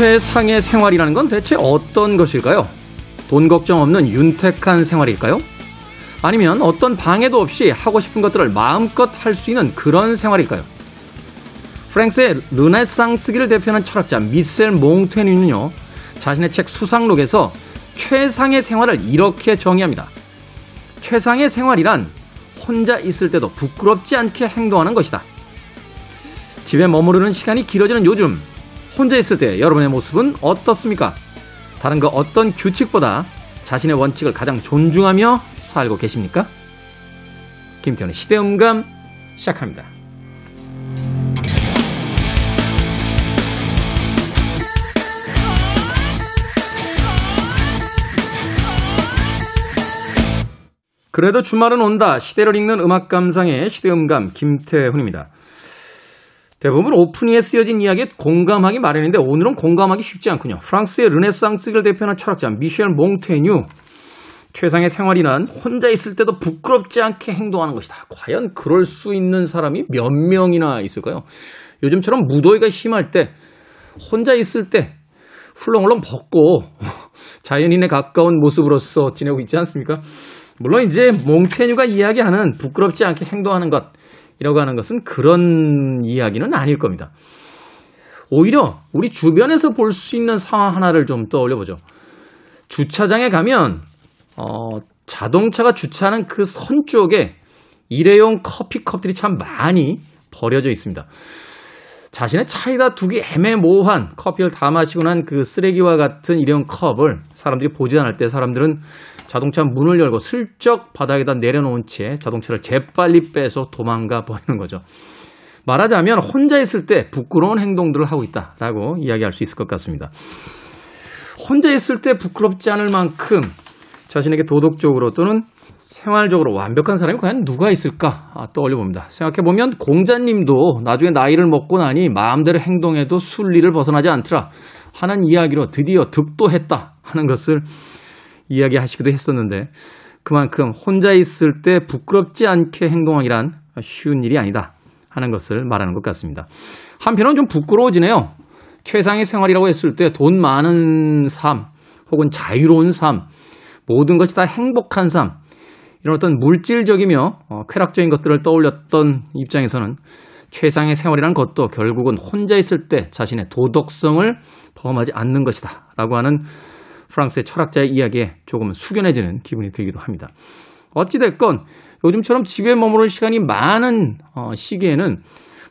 최상의 생활이라는 건 대체 어떤 것일까요? 돈 걱정 없는 윤택한 생활일까요? 아니면 어떤 방해도 없이 하고 싶은 것들을 마음껏 할 수 있는 그런 생활일까요? 프랭스의 르네상스기를 대표하는 철학자 미셀 몽테뉴는요, 자신의 책 수상록에서 최상의 생활을 이렇게 정의합니다. 최상의 생활이란 혼자 있을 때도 부끄럽지 않게 행동하는 것이다. 집에 머무르는 시간이 길어지는 요즘, 혼자 있을 때 여러분의 모습은 어떻습니까? 다른 그 어떤 규칙보다 자신의 원칙을 가장 존중하며 살고 계십니까? 김태훈의 시대음감 시작합니다. 그래도 주말은 온다. 시대를 읽는 음악 감상의 시대음감 김태훈입니다. 대부분 오프닝에 쓰여진 이야기에 공감하기 마련인데 오늘은 공감하기 쉽지 않군요. 프랑스의 르네상스를 대표하는 철학자 미셸 몽테뉴. 최상의 생활이란 혼자 있을 때도 부끄럽지 않게 행동하는 것이다. 과연 그럴 수 있는 사람이 몇 명이나 있을까요? 요즘처럼 무더위가 심할 때 혼자 있을 때 훌렁훌렁 벗고 자연인에 가까운 모습으로서 지내고 있지 않습니까? 물론 이제 몽테뉴가 이야기하는 부끄럽지 않게 행동하는 것 이라고 하는 것은 그런 이야기는 아닐 겁니다. 오히려 우리 주변에서 볼 수 있는 상황 하나를 좀 떠올려 보죠. 주차장에 가면 어, 자동차가 주차하는 그 선 쪽에 일회용 커피컵들이 참 많이 버려져 있습니다. 자신의 차에다 두기 애매모호한 커피를 다 마시고 난 그 쓰레기와 같은 일회용 컵을 사람들이 보지 않을 때 사람들은 자동차 문을 열고 슬쩍 바닥에다 내려놓은 채 자동차를 재빨리 빼서 도망가 버리는 거죠. 말하자면 혼자 있을 때 부끄러운 행동들을 하고 있다라고 이야기할 수 있을 것 같습니다. 혼자 있을 때 부끄럽지 않을 만큼 자신에게 도덕적으로 또는 생활적으로 완벽한 사람이 과연 누가 있을까 아, 떠올려 봅니다. 생각해 보면 공자님도 나중에 나이를 먹고 나니 마음대로 행동해도 순리를 벗어나지 않더라 하는 이야기로 드디어 득도했다 하는 것을 이야기하시기도 했었는데 그만큼 혼자 있을 때 부끄럽지 않게 행동하기란 쉬운 일이 아니다 하는 것을 말하는 것 같습니다. 한편은 좀 부끄러워지네요. 최상의 생활이라고 했을 때 돈 많은 삶 혹은 자유로운 삶 모든 것이 다 행복한 삶 이런 어떤 물질적이며 어, 쾌락적인 것들을 떠올렸던 입장에서는 최상의 생활이라는 것도 결국은 혼자 있을 때 자신의 도덕성을 범하지 않는 것이다 라고 하는 프랑스의 철학자의 이야기에 조금 숙연해지는 기분이 들기도 합니다. 어찌됐건 요즘처럼 집에 머무를 시간이 많은 어, 시기에는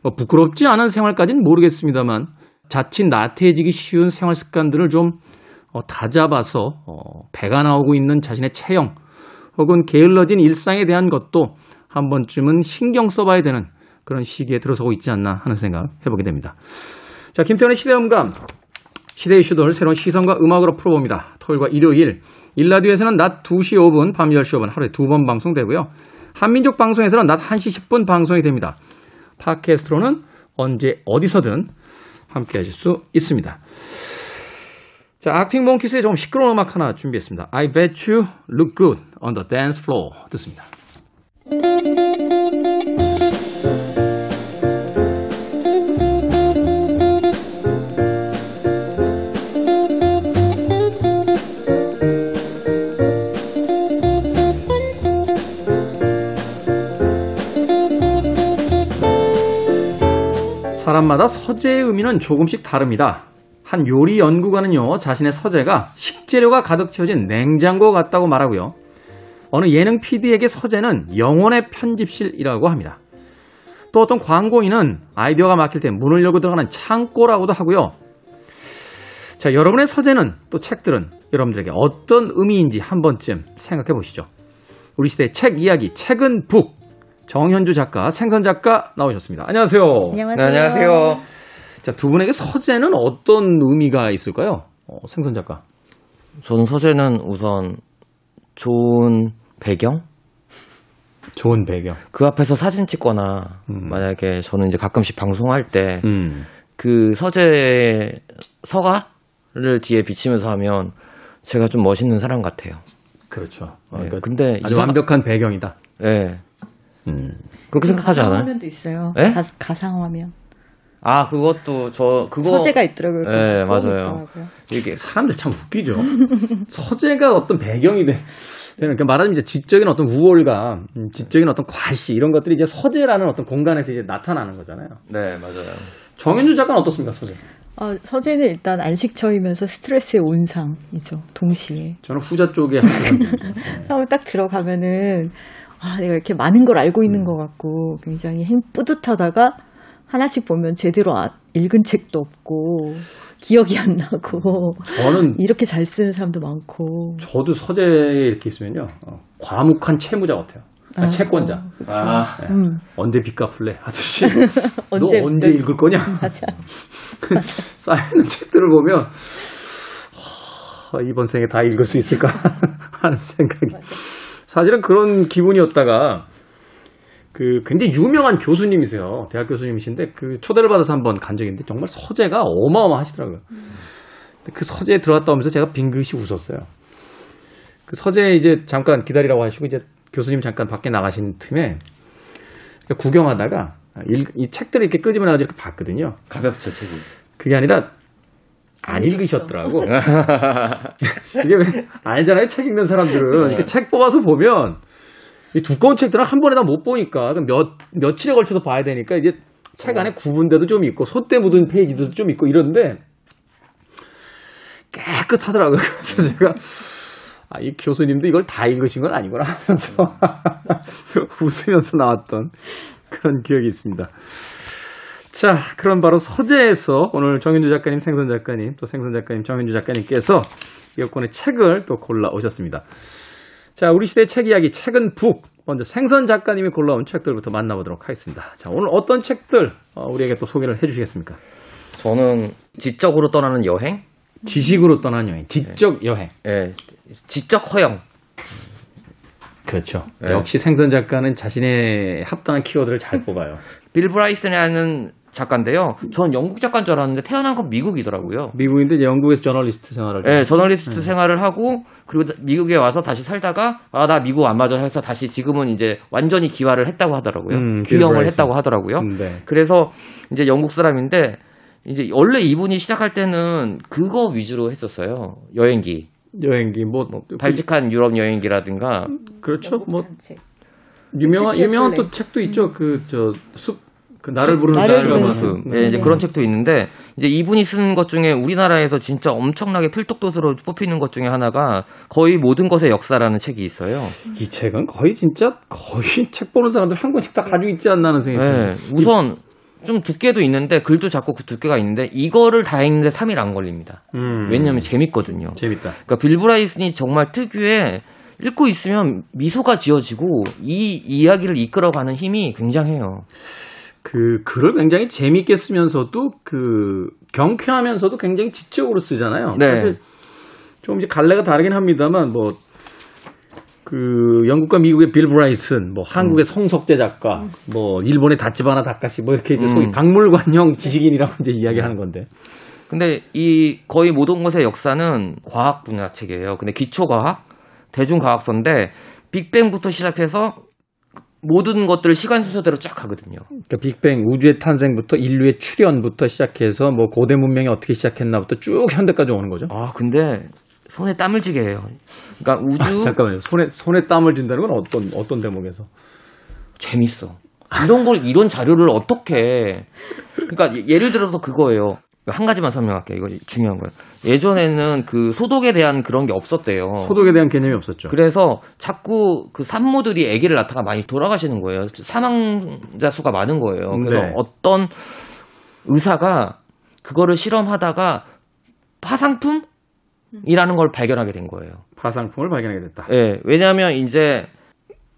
뭐 부끄럽지 않은 생활까지는 모르겠습니다만 자칫 나태해지기 쉬운 생활 습관들을 좀 어, 다잡아서 어, 배가 나오고 있는 자신의 체형 혹은 게을러진 일상에 대한 것도 한 번쯤은 신경 써봐야 되는 그런 시기에 들어서고 있지 않나 하는 생각 해보게 됩니다. 자, 김태현의 시대음감 시대 이슈들 새로운 시선과 음악으로 풀어봅니다. 토요일과 일요일 일라디오에서는 낮 2시 5분, 밤 10시 5분 하루에 두 번 방송되고요. 한민족 방송에서는 낮 1시 10분 방송이 됩니다. 팟캐스트로는 언제 어디서든 함께 하실 수 있습니다. 자, 악팅 몽키스의 좀 시끄러운 음악 하나 준비했습니다. I bet you look good on the dance floor 듣습니다. 사람마다 서재의 의미는 조금씩 다릅니다. 한 요리 연구가는요, 자신의 서재가 식재료가 가득 채워진 냉장고 같다고 말하고요. 어느 예능 PD에게 서재는 영혼의 편집실이라고 합니다. 또 어떤 광고인은 아이디어가 막힐 때 문을 열고 들어가는 창고라고도 하고요. 자, 여러분의 서재는 또 책들은 여러분들에게 어떤 의미인지 한 번쯤 생각해 보시죠. 우리 시대의 책 이야기, 책은 북. 정현주 작가, 생선 작가 나오셨습니다. 안녕하세요. 안녕하세요. 네, 안녕하세요. 자, 두 분에게 서재는 어떤 의미가 있을까요? 어, 생선 작가. 저는 서재는 우선 좋은 배경? 좋은 배경. 그 앞에서 사진 찍거나 음. 만약에 저는 이제 가끔씩 방송할 때그 음. 서재 서가를 뒤에 비치면서 하면 제가 좀 멋있는 사람 같아요. 그렇죠. 어, 네, 그러니까 근데 아주 완벽한 배경이다. 네. 음. 그렇게 생각하지 않아요? 가상화면도 있어요. 예? 가, 가상화면. 아 그것도 저 그거 서재가 있더라고요. 네, 맞아요. 있더라고요. 이게 사람들 참 웃기죠. 서재가 어떤 배경이 돼. 그러니까 말하자면 이제 지적인 어떤 우월감, 음, 지적인 어떤 과시 이런 것들이 이제 서재라는 어떤 공간에서 이제 나타나는 거잖아요. 네 맞아요. 정현주 작가는 어떻습니까 서재? 어, 서재는 일단 안식처이면서 스트레스의 온상이죠. 동시에. 저는 후자 쪽에 한 처음에 딱 들어가면은 아, 내가 이렇게 많은 걸 알고 있는 것 같고 굉장히 행 뿌듯하다가 하나씩 보면 제대로 아- 읽은 책도 없고 기억이 안 나고 저는 이렇게 잘 쓰는 사람도 많고 저도 서재에 이렇게 있으면요 어, 과묵한 채무자 같아요. 아, 아, 채권자. 아 네. 음, 언제 빚 갚을래? 아저씨. 언제- 너 언제 읽을 거냐? 맞아. 쌓여있는 책들을 보면 하, 이번 생에 다 읽을 수 있을까 하는 생각이 사실은 그런 기분이었다가 그 굉장히 유명한 교수님이세요. 대학 교수님이신데 그 초대를 받아서 한번 간 적이 있는데 정말 서재가 어마어마하시더라고요. 그 서재에 들어갔다 오면서 제가 빙긋이 웃었어요. 그 서재에 이제 잠깐 기다리라고 하시고 이제 교수님 잠깐 밖에 나가신 틈에 구경하다가 일- 이 책들을 이렇게 끄집어내가지고 이렇게 봤거든요. 가볍죠 책이. 그게 아니라 안 읽으셨더라고. 이게 왜 알잖아요. 책 읽는 사람들은 이렇게 책 뽑아서 보면 이 두꺼운 책들은 한 번에 다 못 보니까 몇 며칠에 걸쳐서 봐야 되니까 이제 책 안에 구분대도 좀 있고 손때 묻은 페이지도 좀 있고 이런데 깨끗하더라고요. 그래서 제가 아, 이 교수님도 이걸 다 읽으신 건 아니구나 하면서 웃으면서 나왔던 그런 기억이 있습니다. 자, 그럼 바로 서재에서 오늘 정윤주 작가님, 생선 작가님, 또 생선 작가님, 정윤주 작가님께서 여권의 책을 또 골라 오셨습니다. 자, 우리 시대 책 이야기, 책은 북. 먼저 생선 작가님이 골라온 책들부터 만나보도록 하겠습니다. 자, 오늘 어떤 책들 어, 우리에게 또 소개를 해주시겠습니까? 저는 지적으로 떠나는 여행, 지식으로 떠난 여행, 지적 여행. 예, 지적 허영. 그렇죠. 네. 역시 생선 작가는 자신의 합당한 키워드를 잘 뽑아요. 빌 브라이슨이라는 작가인데요. 전 영국 작가인 줄 알았는데 태어난 건 미국이더라고요. 미국인데 이제 영국에서 저널리스트 생활을. 예, 저널리스트 네. 생활을 하고 그리고 미국에 와서 다시 살다가 아 나 미국 안 맞아 해서 다시 지금은 이제 완전히 기화를 했다고 하더라고요. 음, 빌 귀영을. 했다고 하더라고요. 네. 그래서 이제 영국 사람인데 이제 원래 이분이 시작할 때는 그거 위주로 했었어요. 여행기. 여행기 뭐, 발칙한 유럽 여행기라든가 그렇죠. 뭐 책. 유명한 유명한. 또 책도 있죠. 그 저 숲 그 나를 부르는 나를 부르는 맛. 숲. 예, 이제 네. 그런 책도 있는데 이제 이분이 쓰는 것 중에 우리나라에서 진짜 엄청나게 필독도서로 뽑히는 것 중에 하나가 거의 모든 것의 역사라는 책이 있어요. 이 책은 거의 진짜 거의 책 보는 사람들 한 권씩 다 가지고 있지 않나 하는 생각이 예, 듭니다. 우선 좀 두께도 있는데 글도 작고 그 두께가 있는데 이거를 다 읽는데 3일 안 걸립니다. 음. 왜냐면 재밌거든요. 재밌다. 그러니까 빌 브라이슨이 정말 특유의 읽고 있으면 미소가 지어지고 이 이야기를 이끌어가는 힘이 굉장해요. 그 글을 굉장히 재밌게 쓰면서도 그 경쾌하면서도 굉장히 지적으로 쓰잖아요. 네. 사실 좀 이제 갈래가 다르긴 합니다만 뭐 그 영국과 미국의 빌 브라이슨, 뭐 한국의 성석재 작가, 뭐 일본의 다치바나 다카시, 뭐 이렇게 이제 소위 음. 박물관형 지식인이라고 이제 이야기하는 건데. 근데 이 거의 모든 것의 역사는 과학 분야 책이에요. 근데 기초과학, 대중과학서인데 빅뱅부터 시작해서 모든 것들을 시간 순서대로 쫙 가거든요. 그러니까 빅뱅 우주의 탄생부터 인류의 출현부터 시작해서 뭐 고대 문명이 어떻게 시작했나부터 쭉 현대까지 오는 거죠. 아 근데 손에 땀을 쥐게 해요. 그러니까 우주 잠깐만요. 손에 손에 땀을 쥔다는 건 어떤 어떤 대목에서? 재밌어. 이런 걸 이런 자료를 어떻게? 그러니까 예- 예를 들어서 그거예요. 한 가지만 설명할게요. 이거 중요한 거예요. 예전에는 그 소독에 대한 그런 게 없었대요. 소독에 대한 개념이 없었죠. 그래서 자꾸 그 산모들이 아기를 낳다가 많이 돌아가시는 거예요. 사망자 수가 많은 거예요. 그래서 네. 어떤 의사가 그거를 실험하다가 파상품이라는 걸 발견하게 된 거예요. 파상품을 발견하게 됐다. 예, 왜냐하면 이제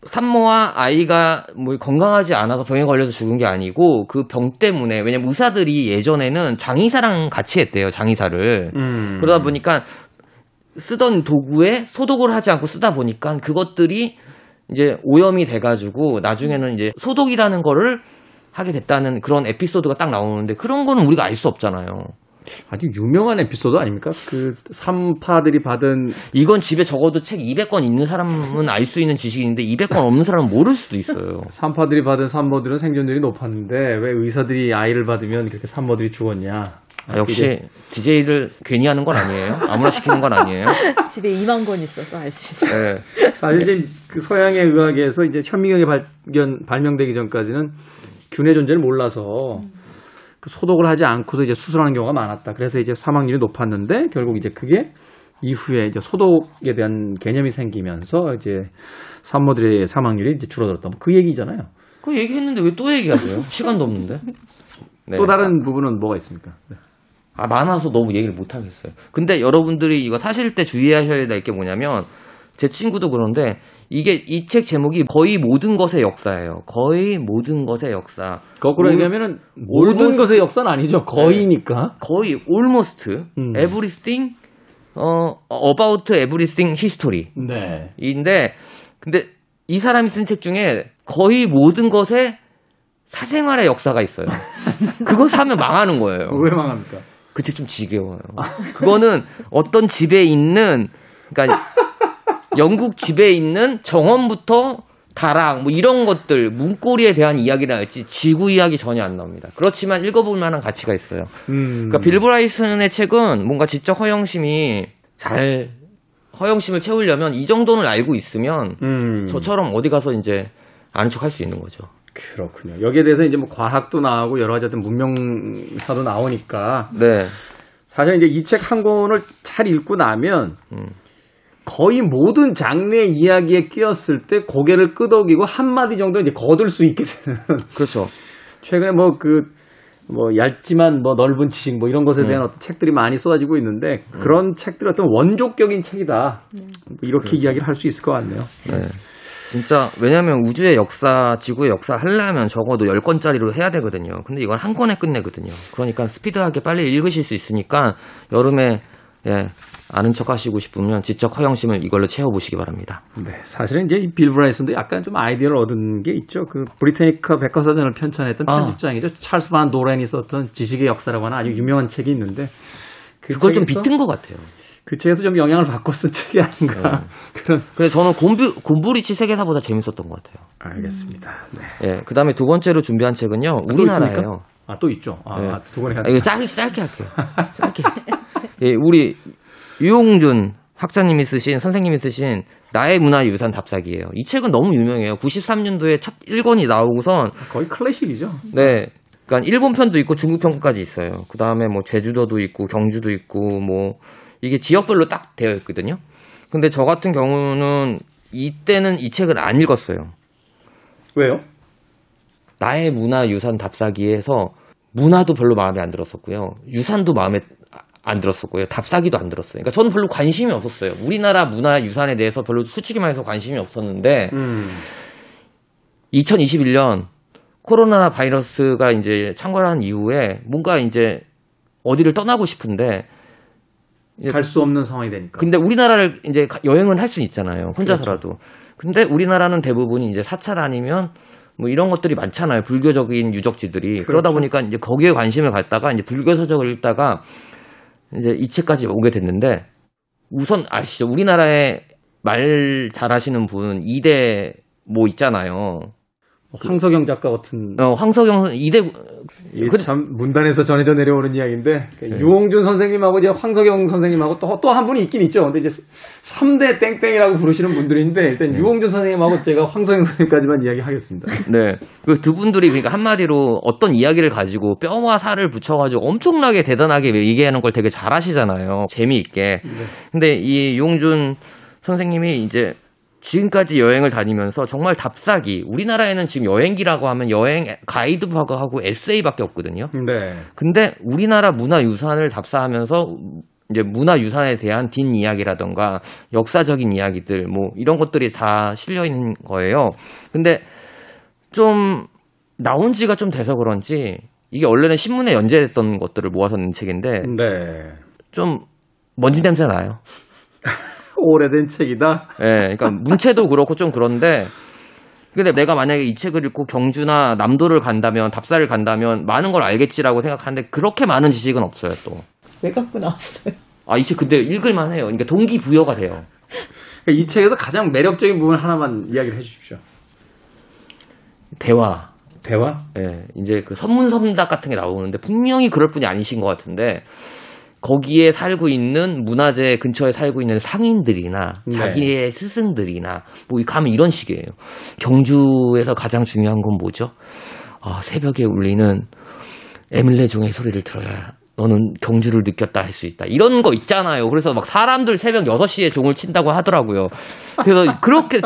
산모와 아이가 뭐 건강하지 않아서 병에 걸려서 죽은 게 아니고 그 병 때문에 왜냐면 의사들이 예전에는 장의사랑 같이 했대요 장의사를 음. 그러다 보니까 쓰던 도구에 소독을 하지 않고 쓰다 보니까 그것들이 이제 오염이 돼가지고 나중에는 이제 소독이라는 거를 하게 됐다는 그런 에피소드가 딱 나오는데 그런 거는 우리가 알 수 없잖아요. 아주 유명한 에피소드 아닙니까? 그 삼파들이 받은 이건 집에 적어도 책 200권 있는 사람은 알 수 있는 지식인데 200권 없는 사람은 모를 수도 있어요. 산파들이 받은 산모들은 생존율이 높았는데 왜 의사들이 아이를 받으면 그렇게 산모들이 죽었냐? 아, 역시 DJ를 괜히 하는 건 아니에요. 아무나 시키는 건 아니에요. 집에 2만 권 있어서 알 수 있어요. 네. 사실 이제 그 서양의 의학에서 이제 현미경이 발견 발명되기 전까지는 균의 존재를 몰라서 그 소독을 하지 않고서 이제 수술하는 경우가 많았다. 그래서 이제 사망률이 높았는데 결국 이제 그게 이후에 이제 소독에 대한 개념이 생기면서 이제 산모들의 사망률이 이제 줄어들었다. 뭐 그 얘기잖아요. 그 얘기했는데 왜 또 얘기하세요? 시간도 없는데. 네. 또 다른 부분은 뭐가 있습니까? 네. 아, 많아서 너무 얘기를 못 하겠어요. 근데 여러분들이 이거 사실 때 주의하셔야 될 게 뭐냐면 제 친구도 그런데 이게 이 책 제목이 거의 모든 것의 역사예요. 거의 모든 것의 역사. 거꾸로 올- 얘기하면은 모든 almost- 것의 역사는 아니죠. 거의니까. 거의 almost 음. everything 어 about everything history. 네. 인데 근데 이 사람이 쓴 책 중에 거의 모든 것의 사생활의 역사가 있어요. 그거 사면 망하는 거예요. 왜 망합니까? 그 책 좀 지겨워요. 그거는 어떤 집에 있는 그러니까 영국 집에 있는 정원부터 다락 뭐 이런 것들 문고리에 대한 이야기라 할지 지구 이야기 전혀 안 나옵니다. 그렇지만 읽어볼 만한 가치가 있어요. 음. 그러니까 빌 브라이슨의 책은 뭔가 지적 허영심이 잘 허영심을 채우려면 이 정도는 알고 있으면 음. 저처럼 어디 가서 이제 아는 척 할 수 있는 거죠. 그렇군요. 여기에 대해서 이제 뭐 과학도 나오고 여러 가지 어떤 문명사도 나오니까 네. 사실 이제 이 책 한 권을 잘 읽고 나면 음. 거의 모든 장르의 이야기에 끼었을 때 고개를 끄덕이고 한마디 정도 이제 거둘 수 있게 되는 그렇죠. 최근에 뭐 그 뭐 얇지만 뭐 넓은 지식 뭐 이런 것에 대한 음. 어떤 책들이 많이 쏟아지고 있는데 그런 책들이 어떤 원조격인 책이다. 뭐 이렇게 이야기를 할 수 있을 것 같네요. 네. 진짜 왜냐하면 우주의 역사, 지구의 역사 하려면 적어도 10권짜리로 해야 되거든요. 근데 이건 한 권에 끝내거든요. 그러니까 스피드하게 빨리 읽으실 수 있으니까 여름에 예, 아는 척 하시고 싶으면 지적 허영심을 이걸로 채워보시기 바랍니다. 네, 사실은 이제 이빌 브라이슨도 약간 좀 아이디어를 얻은 게 있죠. 그 브리테니카 백과사전을 편찬했던 아. 편집장이죠. 찰스 반 도렌이 썼던 지식의 역사라고 하는 아주 유명한 책이 있는데 그 그걸 좀 비튼 것 같아요. 그 책에서 좀 영향을 받고 쓴 책이 아닌가 그런. 그래서 저는 곰부, 곰브리치 세계사보다 재밌었던 것 같아요. 알겠습니다. 네. 예, 그 다음에 두 번째로 준비한 책은요, 또 우리나라예요. 아, 또 있죠. 아, 네. 아, 두 아, 돼. 이거 짧게, 짧게 할게요. 짧게. 예, 우리 유홍준 학자님이 쓰신, 선생님이 쓰신 나의 문화 유산 답사기예요. 이 책은 너무 유명해요. 93년도에 첫 1권이 나오고선, 거의 클래식이죠. 네. 그러니까 일본 편도 있고 중국 편까지 있어요. 그 다음에 뭐 제주도도 있고 경주도 있고 뭐 이게 지역별로 딱 되어 있거든요. 근데 저 같은 경우는 이때는 이 책을 안 읽었어요. 왜요? 나의 문화 유산 답사기에서 문화도 별로 마음에 안 들었었고요. 유산도 마음에 안 들었었고요. 답사기도 안 들었어요. 그러니까 저는 별로 관심이 없었어요. 우리나라 문화 유산에 대해서 별로 솔직히 말해서 관심이 없었는데 음. 2021년 코로나 바이러스가 이제 창궐한 이후에 뭔가 이제 어디를 떠나고 싶은데 갈 수 없는 상황이 되니까. 근데 우리나라를 이제 가- 여행은 할 수 있잖아요. 혼자서라도. 근데 우리나라는 대부분이 이제 사찰 아니면 뭐 이런 것들이 많잖아요. 불교적인 유적지들이. 그러다 그렇죠. 보니까 이제 거기에 관심을 갖다가 이제 불교 서적을 읽다가 이제 이 책까지 오게 됐는데 우선 아시죠? 우리나라에 말 잘하시는 분 이대 뭐 있잖아요. 황석영 작가 같은 어, 황석영 선- 이대 그- 참 문단에서 전해져 내려오는 이야기인데 그 네. 유홍준 선생님하고 이제 황석영 선생님하고 또 또 한 분이 있긴 있죠. 근데 이제 3대 땡땡이라고 부르시는 분들인데 일단 유홍준 선생님하고 제가 황석영 선생님까지만 이야기하겠습니다. 네. 그 두 분들이 그러니까 한마디로 어떤 이야기를 가지고 뼈와 살을 붙여 가지고 엄청나게 대단하게 얘기하는 걸 되게 잘하시잖아요. 재미있게. 근데 이 용준 선생님이 이제 지금까지 여행을 다니면서 정말 답사기. 우리나라에는 지금 여행기라고 하면 여행 가이드하고 에세이밖에 없거든요. 네. 근데 우리나라 문화유산을 답사하면서 이제 문화유산에 대한 뒷이야기라던가 역사적인 이야기들 뭐 이런 것들이 다 실려 있는 거예요. 근데 좀 나온 지가 좀 돼서 그런지 이게 원래는 신문에 연재됐던 것들을 모아서 낸 책인데 네. 좀 먼지 냄새 나요. 오래된 책이다. 예, 그러니까 문체도 그렇고 좀 그런데 근데 내가 만약에 이 책을 읽고 경주나 남도를 간다면 답사를 간다면 많은 걸 알겠지라고 생각하는데 그렇게 많은 지식은 없어요 또. 왜 갖고 나왔어요? 아, 이 책 근데 읽을만 해요. 그러니까 동기 부여가 돼요. 이 책에서 가장 매력적인 부분 하나만 이야기를 해주십시오. 대화. 대화? 예, 이제 그 선문선답 같은 게 나오는데 분명히 그럴 분이 아니신 것 같은데 거기에 살고 있는 문화재 근처에 살고 있는 상인들이나 네. 자기의 스승들이나 뭐 가면 이런 식이에요. 경주에서 가장 중요한 건 뭐죠? 아, 새벽에 울리는 에밀레 종의 소리를 들어야 너는 경주를 느꼈다 할 수 있다. 이런 거 있잖아요. 그래서 막 사람들 새벽 6시에 종을 친다고 하더라고요. 그래서 그렇게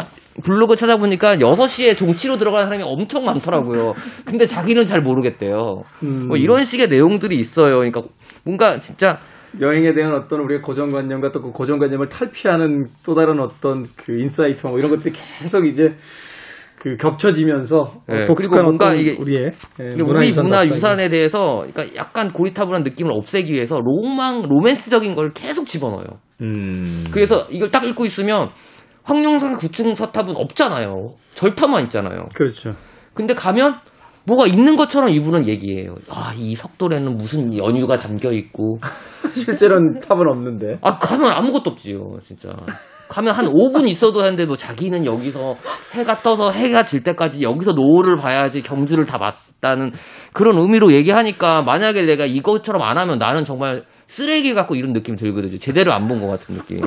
블로그 찾아보니까 6시에 종치로 들어가는 사람이 엄청 많더라고요. 근데 자기는 잘 모르겠대요. 음. 뭐 이런 식의 내용들이 있어요. 그러니까 뭔가 진짜 여행에 대한 어떤 우리의 고정관념과 또 그 고정관념을 탈피하는 또 다른 어떤 그 insight와 뭐 이런 것들이 계속 이제 그 겹쳐지면서 네, 독특한 그리고 뭔가 어떤 이게 우리의 예, 우리 문화유산 문화. 유산에 대해서 그러니까 약간 고리타분한 느낌을 없애기 위해서 로망 로맨스적인 걸 계속 집어넣어요. 음. 그래서 이걸 딱 읽고 있으면 황룡사 구층 석탑은 없잖아요. 절터만 있잖아요. 그렇죠. 근데 가면 뭐가 있는 것처럼 이분은 얘기해요. 아, 이 석돌에는 무슨 연유가 담겨 있고. 실제로는 탑은 없는데. 아, 가면 아무것도 없지요, 진짜. 가면 한 5분 있어도 하는데 뭐 자기는 여기서 해가 떠서 해가 질 때까지 여기서 노을을 봐야지 경주를 다 맞다는 그런 의미로 얘기하니까 만약에 내가 이것처럼 안 하면 나는 정말 쓰레기 같고 이런 느낌이 들거든요. 제대로 안 본 것 같은 느낌.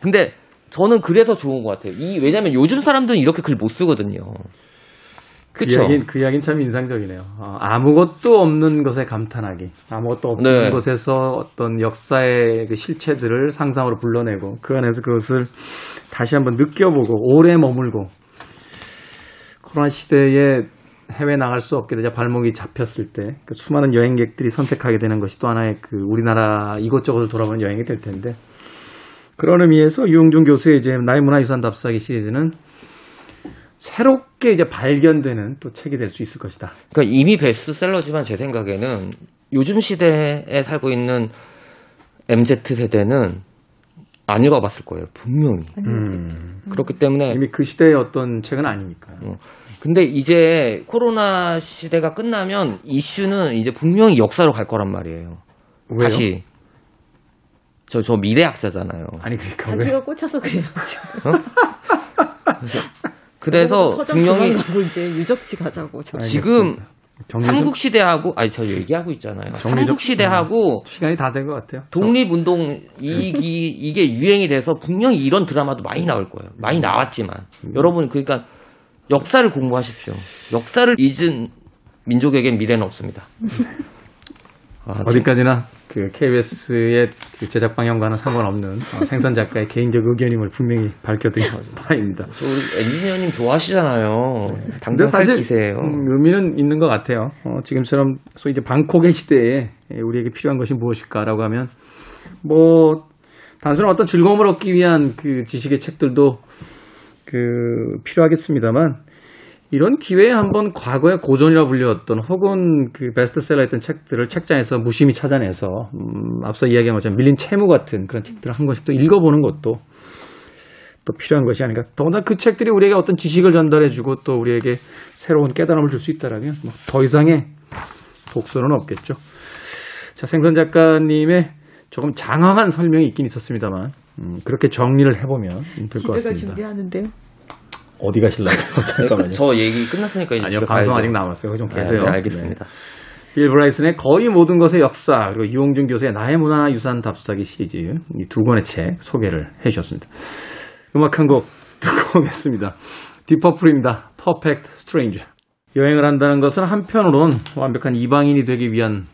근데 저는 그래서 좋은 것 같아요. 이 왜냐면 요즘 사람들은 이렇게 글 못 쓰거든요. 그 그쵸? 이야기는, 그 이야기는 참 인상적이네요. 어, 아무것도 없는 것에 감탄하기. 아무것도 없는 네. 것에서 어떤 역사의 그 실체들을 상상으로 불러내고 그 안에서 그것을 다시 한번 느껴보고 오래 머물고 코로나 시대에 해외 나갈 수 없게 되자 발목이 잡혔을 때 그 수많은 여행객들이 선택하게 되는 것이 또 하나의 그 우리나라 이곳저곳을 돌아보는 여행이 될 텐데 그런 의미에서 유영준 교수의 이제 나의 문화유산 답사기 시리즈는 새롭게 이제 발견되는 또 책이 될 수 있을 것이다. 그러니까 이미 베스트셀러지만 제 생각에는 요즘 시대에 살고 있는 MZ 세대는 안 읽어봤을 거예요, 분명히. 음. 그렇기 때문에 이미 그 시대의 어떤 책은 아니니까요. 어. 근데 이제 코로나 시대가 끝나면 이슈는 이제 분명히 역사로 갈 거란 말이에요. 왜요? 다시 저 저 미래학자잖아요. 아니 그러니까 왜? 자기가 꽂혀서 그래요. 그래서 서점 분명히 가고 이제 유적지 가자고. 저. 지금 정리 좀- 삼국 시대하고 아니 저 얘기하고 있잖아요. 정리 좀- 삼국 시대하고 시간이 다 된 것 같아요. 독립운동 이기 이게 유행이 돼서 분명히 이런 드라마도 많이 나올 거예요. 많이 나왔지만 여러분 그러니까 역사를 공부하십시오. 역사를 잊은 민족에겐 미래는 없습니다. 아, 어디까지나 그 KBS의 그 제작 방향과는 상관없는 어, 생선 작가의 개인적 의견임을 분명히 밝혀드릴 바입니다. 저 우리 엔지니어님 좋아하시잖아요. 근데 당장 사실 살기세요. 음, 의미는 있는 것 같아요. 어, 지금처럼 소위 이제 방콕의 시대에 예, 우리에게 필요한 것이 무엇일까라고 하면 뭐 단순한 어떤 즐거움을 얻기 위한 그 지식의 책들도 그 필요하겠습니다만 이런 기회에 한번 과거의 고전이라 불렸던 혹은 그 베스트셀러했던 책들을 책장에서 무심히 찾아내서 음, 앞서 이야기한 것처럼 밀린 채무 같은 그런 책들을 한 권씩 또 읽어보는 것도 또 필요한 것이 아닌가. 더군다나 그 책들이 우리에게 어떤 지식을 전달해주고 또 우리에게 새로운 깨달음을 줄 수 있다라면 뭐 더 이상의 독서는 없겠죠. 자 생선 작가님의 조금 장황한 설명이 있긴 있었습니다만 음, 그렇게 정리를 해보면 될것 집에 갈 같습니다. 준비하는데요. 어디 가실래요? 잠깐만요. 저 얘기 끝났으니까 이제 아니요 방송. 아직 남았어요. 좀 네, 계세요. 네, 알겠습니다. 빌 브라이슨의 거의 모든 것의 역사 그리고 이용준 교수의 나의 문화 유산 답사기 시리즈 이 두 권의 책 소개를 해주셨습니다. 음악 한 곡 듣고 오겠습니다. 디퍼플입니다. Perfect Stranger. 여행을 한다는 것은 한편으론 완벽한 이방인이 되기 위한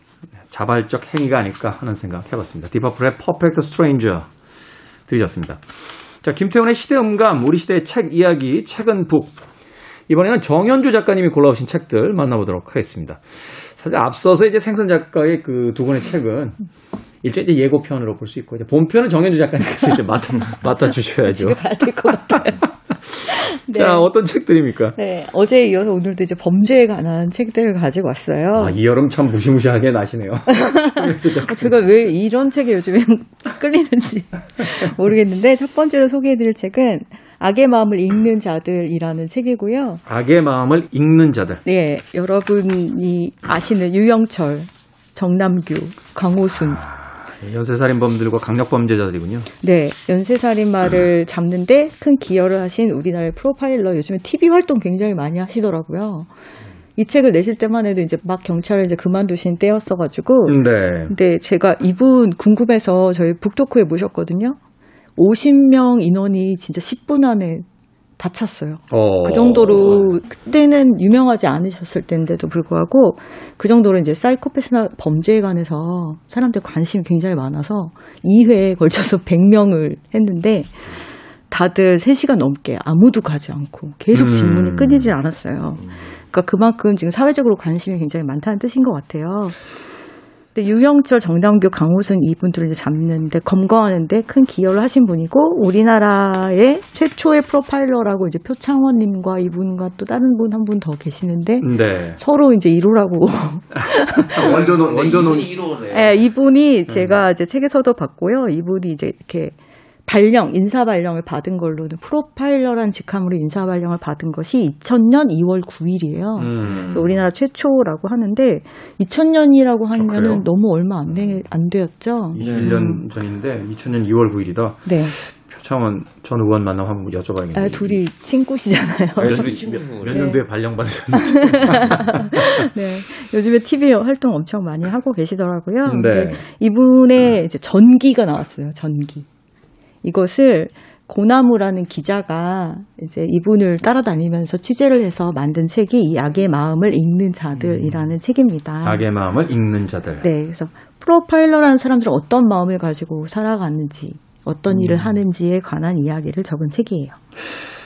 자발적 행위가 아닐까 하는 생각 해봤습니다. 디퍼플의 Perfect Stranger 들으셨습니다. 자, 김태훈의 시대음감, 우리 시대의 책 이야기, 책은 북. 이번에는 정현주 작가님이 골라오신 책들 만나보도록 하겠습니다. 사실 앞서서 이제 생선 작가의 그 두 권의 책은 일제 이제 예고편으로 볼 수 있고 이제 본편은 정현주 작가님께서 이제 맡아 맡아 주셔야죠. 가야 될 것 같아요. 네. 자, 어떤 책들입니까? 네, 어제에 이어서 오늘도 이제 범죄에 관한 책들을 가지고 왔어요. 아, 이 여름 참 무시무시하게 나시네요. 아, 제가 왜 이런 책에 요즘에 끌리는지 모르겠는데 첫 번째로 소개해드릴 책은 악의 마음을 읽는 자들이라는 책이고요. 악의 마음을 읽는 자들. 네, 여러분이 아시는 유영철 정남규, 강호순. 연쇄살인범들과 강력범죄자들이군요. 네, 연쇄살인마를 잡는데 큰 기여를 하신 우리나라의 프로파일러 요즘에 TV 활동 굉장히 많이 하시더라고요. 이 책을 내실 때만 해도 이제 막 경찰을 이제 그만두신 때였어가지고. 네. 근데 제가 이분 궁금해서 저희 북토크에 모셨거든요. 50명 인원이 진짜 10분 안에 다 찼어요. 어. 그 정도로 그때는 유명하지 않으셨을 때인데도 불구하고 그 정도로 이제 사이코패스나 범죄에 관해서 사람들 관심이 굉장히 많아서 2회에 걸쳐서 100명을 했는데 다들 3시간 넘게 아무도 가지 않고 계속 음. 질문이 끊이질 않았어요. 그러니까 그만큼 지금 사회적으로 관심이 굉장히 많다는 뜻인 것 같아요. 근데 유영철, 정남규, 강호순 이분들을 이제 잡는데 검거하는데 큰 기여를 하신 분이고 우리나라의 최초의 프로파일러라고 이제 표창원님과 이분과 또 다른 분 한 분 더 계시는데 네. 서로 이제 1호라고. 원전 원전 온. 예, 이분이 제가 이제 책에서도 봤고요. 이분이 이제 이렇게 발령, 인사 발령을 받은 걸로는 프로파일러란 직함으로 인사 발령을 받은 것이 2000년 2월 9일이에요. 음. 그래서 우리나라 최초라고 하는데 2000년이라고 그래요? 하면은 너무 얼마 안, 되, 안 되었죠. 21년 전인데 2000년 2월 9일이다. 네. 표창원 전 의원 만나 한번 여쭤봐야겠네요. 아, 둘이 친구시잖아요. 몇, 친구. 몇 네. 년도에 발령 받으셨는지. 네. 요즘에 TV 활동 엄청 많이 하고 계시더라고요. 네. 이분의 이제 전기가 나왔어요. 전기. 이것을 고나무라는 기자가 이제 이분을 따라다니면서 취재를 해서 만든 책이 이 악의 마음을 읽는 자들이라는 책입니다. 음. 악의 마음을 읽는 자들. 네. 그래서 프로파일러라는 사람들은 어떤 마음을 가지고 살아가는지, 어떤 일을 음. 하는지에 관한 이야기를 적은 책이에요.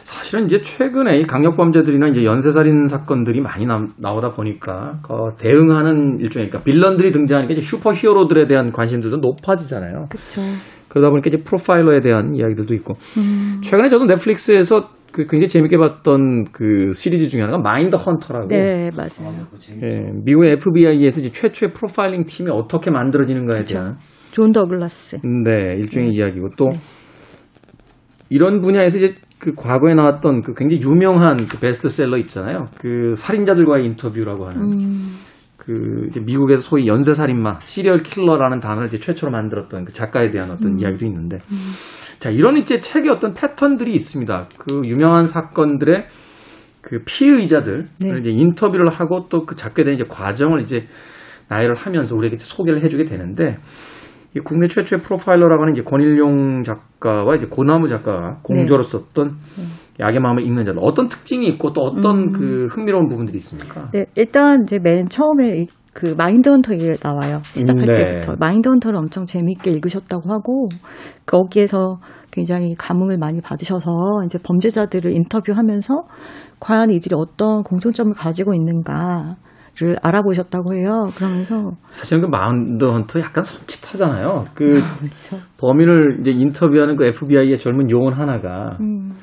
사실은 이제 최근에 이 강력범죄들이나 이제 연쇄살인 사건들이 많이 나, 나오다 보니까 그 대응하는 일종의 그러니까 빌런들이 등장하니까 이제 슈퍼 히어로들에 대한 관심들도 높아지잖아요. 그렇죠. 그러다 보니까 이제 프로파일러에 대한 이야기들도 있고 음. 최근에 저도 넷플릭스에서 그 굉장히 재밌게 봤던 그 시리즈 중에 하나가 Mindhunter라고 네, 맞아요. 예, 미국의 FBI에서 이제 최초의 프로파일링 팀이 어떻게 만들어지는가에 그쵸. 대한 존 더글라스. 네, 일종의 네. 이야기고 또 이런 분야에서 이제 그 과거에 나왔던 그 굉장히 유명한 그 베스트셀러 있잖아요. 그 살인자들과의 인터뷰라고 하는 음. 그 이제 미국에서 소위 연쇄 살인마, 시리얼 킬러라는 단어를 이제 최초로 만들었던 그 작가에 대한 어떤 이야기도 있는데. 자, 이런 이제 책의 어떤 패턴들이 있습니다. 그 유명한 사건들의 그 피의자들을 네. 이제 인터뷰를 하고 또 그 작게 된 이제 과정을 이제 나열을 하면서 우리에게 소개를 해주게 되는데 이 국내 최초의 프로파일러라고 하는 이제 권일용 작가와 이제 고나무 작가가 공조로 썼던 약의 마음을 읽는 자들 어떤 특징이 있고 또 어떤 음. 그 흥미로운 부분들이 있습니까? 네, 일단 이제 맨 처음에 이- 그 마인드 헌터 얘기가 나와요. 시작할 네. 때부터. 마인드 헌터를 엄청 재미있게 읽으셨다고 하고 거기에서 굉장히 감흥을 많이 받으셔서 이제 범죄자들을 인터뷰하면서 과연 이들이 어떤 공통점을 가지고 있는가 를 알아보셨다고 해요. 그러면서 사실은 그 마운드 헌터 약간 섬찟하잖아요. 그 그렇죠. 범인을 이제 인터뷰하는 그 FBI의 젊은 요원 하나가 음,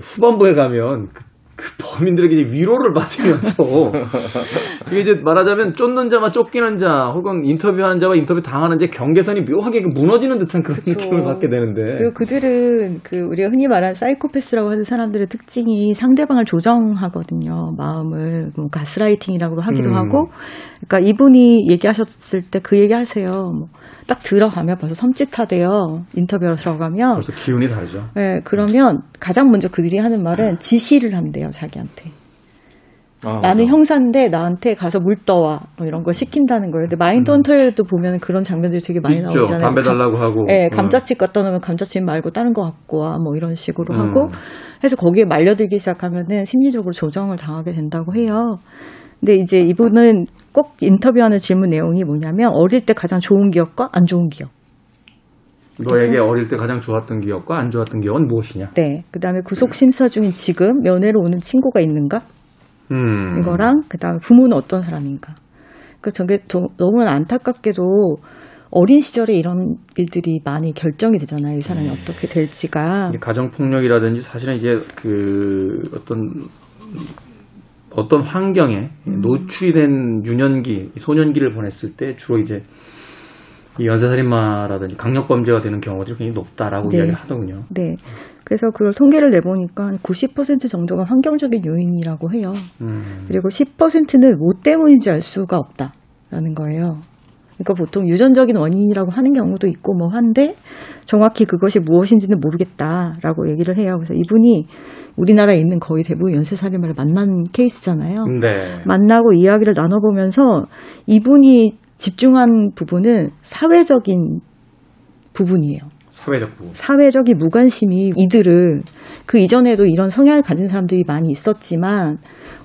후반부에 가면 그, 그 범인들에게 이제 위로를 받으면서 이게 이제 말하자면 쫓는 자와 쫓기는 자 혹은 인터뷰하는 자와 인터뷰 당하는 자 경계선이 묘하게 그 무너지는 듯한 그런 그쵸. 느낌을 받게 되는데 그리고 그들은 그 우리가 흔히 말하는 사이코패스라고 하는 사람들의 특징이 상대방을 조정하거든요. 마음을 뭐 가스라이팅이라고 하기도 음. 하고. 그러니까 이분이 얘기하셨을 때 그 얘기하세요. 뭐 딱 들어가면 벌써 섬찟하대요. 인터뷰로 들어가면. 벌써 기운이 다르죠. 네, 그러면 가장 먼저 그들이 하는 말은 지시를 한대요, 자기한테. 아, 나는 맞아. 형사인데 나한테 가서 물 떠와. 뭐 이런 걸 시킨다는 거예요. 근데 마인드 헌터에도 보면 그런 장면들이 되게 많이 음. 있죠. 나오잖아요. 담배 감- 달라고 하고. 네, 어. 감자칩 갖다 놓으면 감자칩 말고 다른 거 갖고 와. 뭐 이런 식으로 음. 하고 해서 거기에 말려들기 시작하면은 심리적으로 조정을 당하게 된다고 해요. 근데 이제 이분은 꼭 인터뷰하는 질문 내용이 뭐냐면 어릴 때 가장 좋은 기억과 안 좋은 기억. 너에게 어릴 때 가장 좋았던 기억과 안 좋았던 기억은 무엇이냐? 네. 그다음에 구속 심사 중인 지금 면회로 오는 친구가 있는가? 음. 이거랑 그다음에 부모는 어떤 사람인가. 그 저게 도- 너무나 안타깝게도 어린 시절에 이런 일들이 많이 결정이 되잖아요. 이 사람이 어떻게 될지가. 가정 폭력이라든지 사실은 이제 그 어떤 어떤 환경에 음. 노출이 된 유년기, 소년기를 보냈을 때 주로 이제 이 연쇄살인마라든지 강력범죄가 되는 경우들이 굉장히 높다라고 네. 이야기를 하더군요. 네. 그래서 그걸 통계를 내보니까 한90% 정도가 환경적인 요인이라고 해요. 음. 그리고 10%는 뭐 때문인지 알 수가 없다라는 거예요. 그러니까 보통 유전적인 원인이라고 하는 경우도 있고 뭐 한데 정확히 그것이 무엇인지는 모르겠다라고 얘기를 해요. 그래서 이분이 우리나라에 있는 거의 대부분 연쇄 살인마를 만난 케이스잖아요. 네. 만나고 이야기를 나눠보면서 이분이 집중한 부분은 사회적인 부분이에요. 사회적 부분. 사회적인 무관심이 이들을 그 이전에도 이런 성향을 가진 사람들이 많이 있었지만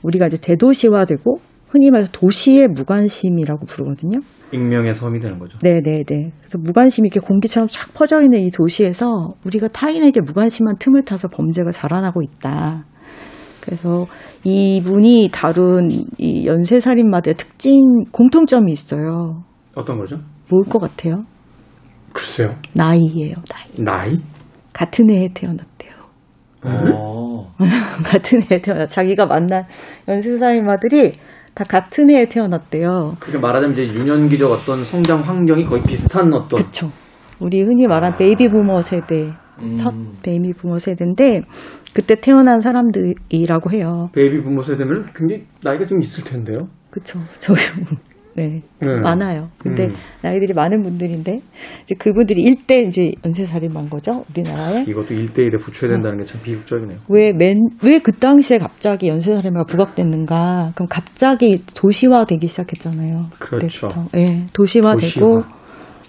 우리가 이제 대도시화되고 흔히 말해서 도시의 무관심이라고 부르거든요. 익명의 섬이 되는 거죠. 네네네. 그래서 무관심이 이렇게 공기처럼 쫙 퍼져 있는 이 도시에서 우리가 타인에게 무관심한 틈을 타서 범죄가 자라나고 있다. 그래서 이분이 다룬 이 연쇄살인마들의 특징, 공통점이 있어요. 어떤 거죠? 뭘 것 같아요? 글쎄요. 나이예요, 나이. 나이? 같은 해에 태어났대요. 어. 같은 해에 태어났, 자기가 만난 연쇄살인마들이 다 같은 해에 태어났대요. 그게 말하자면 이제 유년기적 어떤 성장 환경이 거의 비슷한 어떤 그쵸. 우리 흔히 말한 베이비 부머 세대, 음. 첫 베이비 부머 세대인데, 그때 태어난 사람들이라고 해요. 베이비 부머 세대면 굉장히 나이가 좀 있을 텐데요. 그쵸. 저, 네. 네. 많아요. 근데 음. 나이들이 많은 분들인데, 이제 그분들이 1대 이제 연쇄살인마인 거죠. 우리나라에. 이것도 1대1에 붙여야 된다는 게 참 비극적이네요. 왜 맨, 왜 그 당시에 갑자기 연쇄살인마가 부각됐는가? 그럼 갑자기 도시화되기 시작했잖아요. 그렇죠. 그때부터. 예, 도시화되고, 도시화.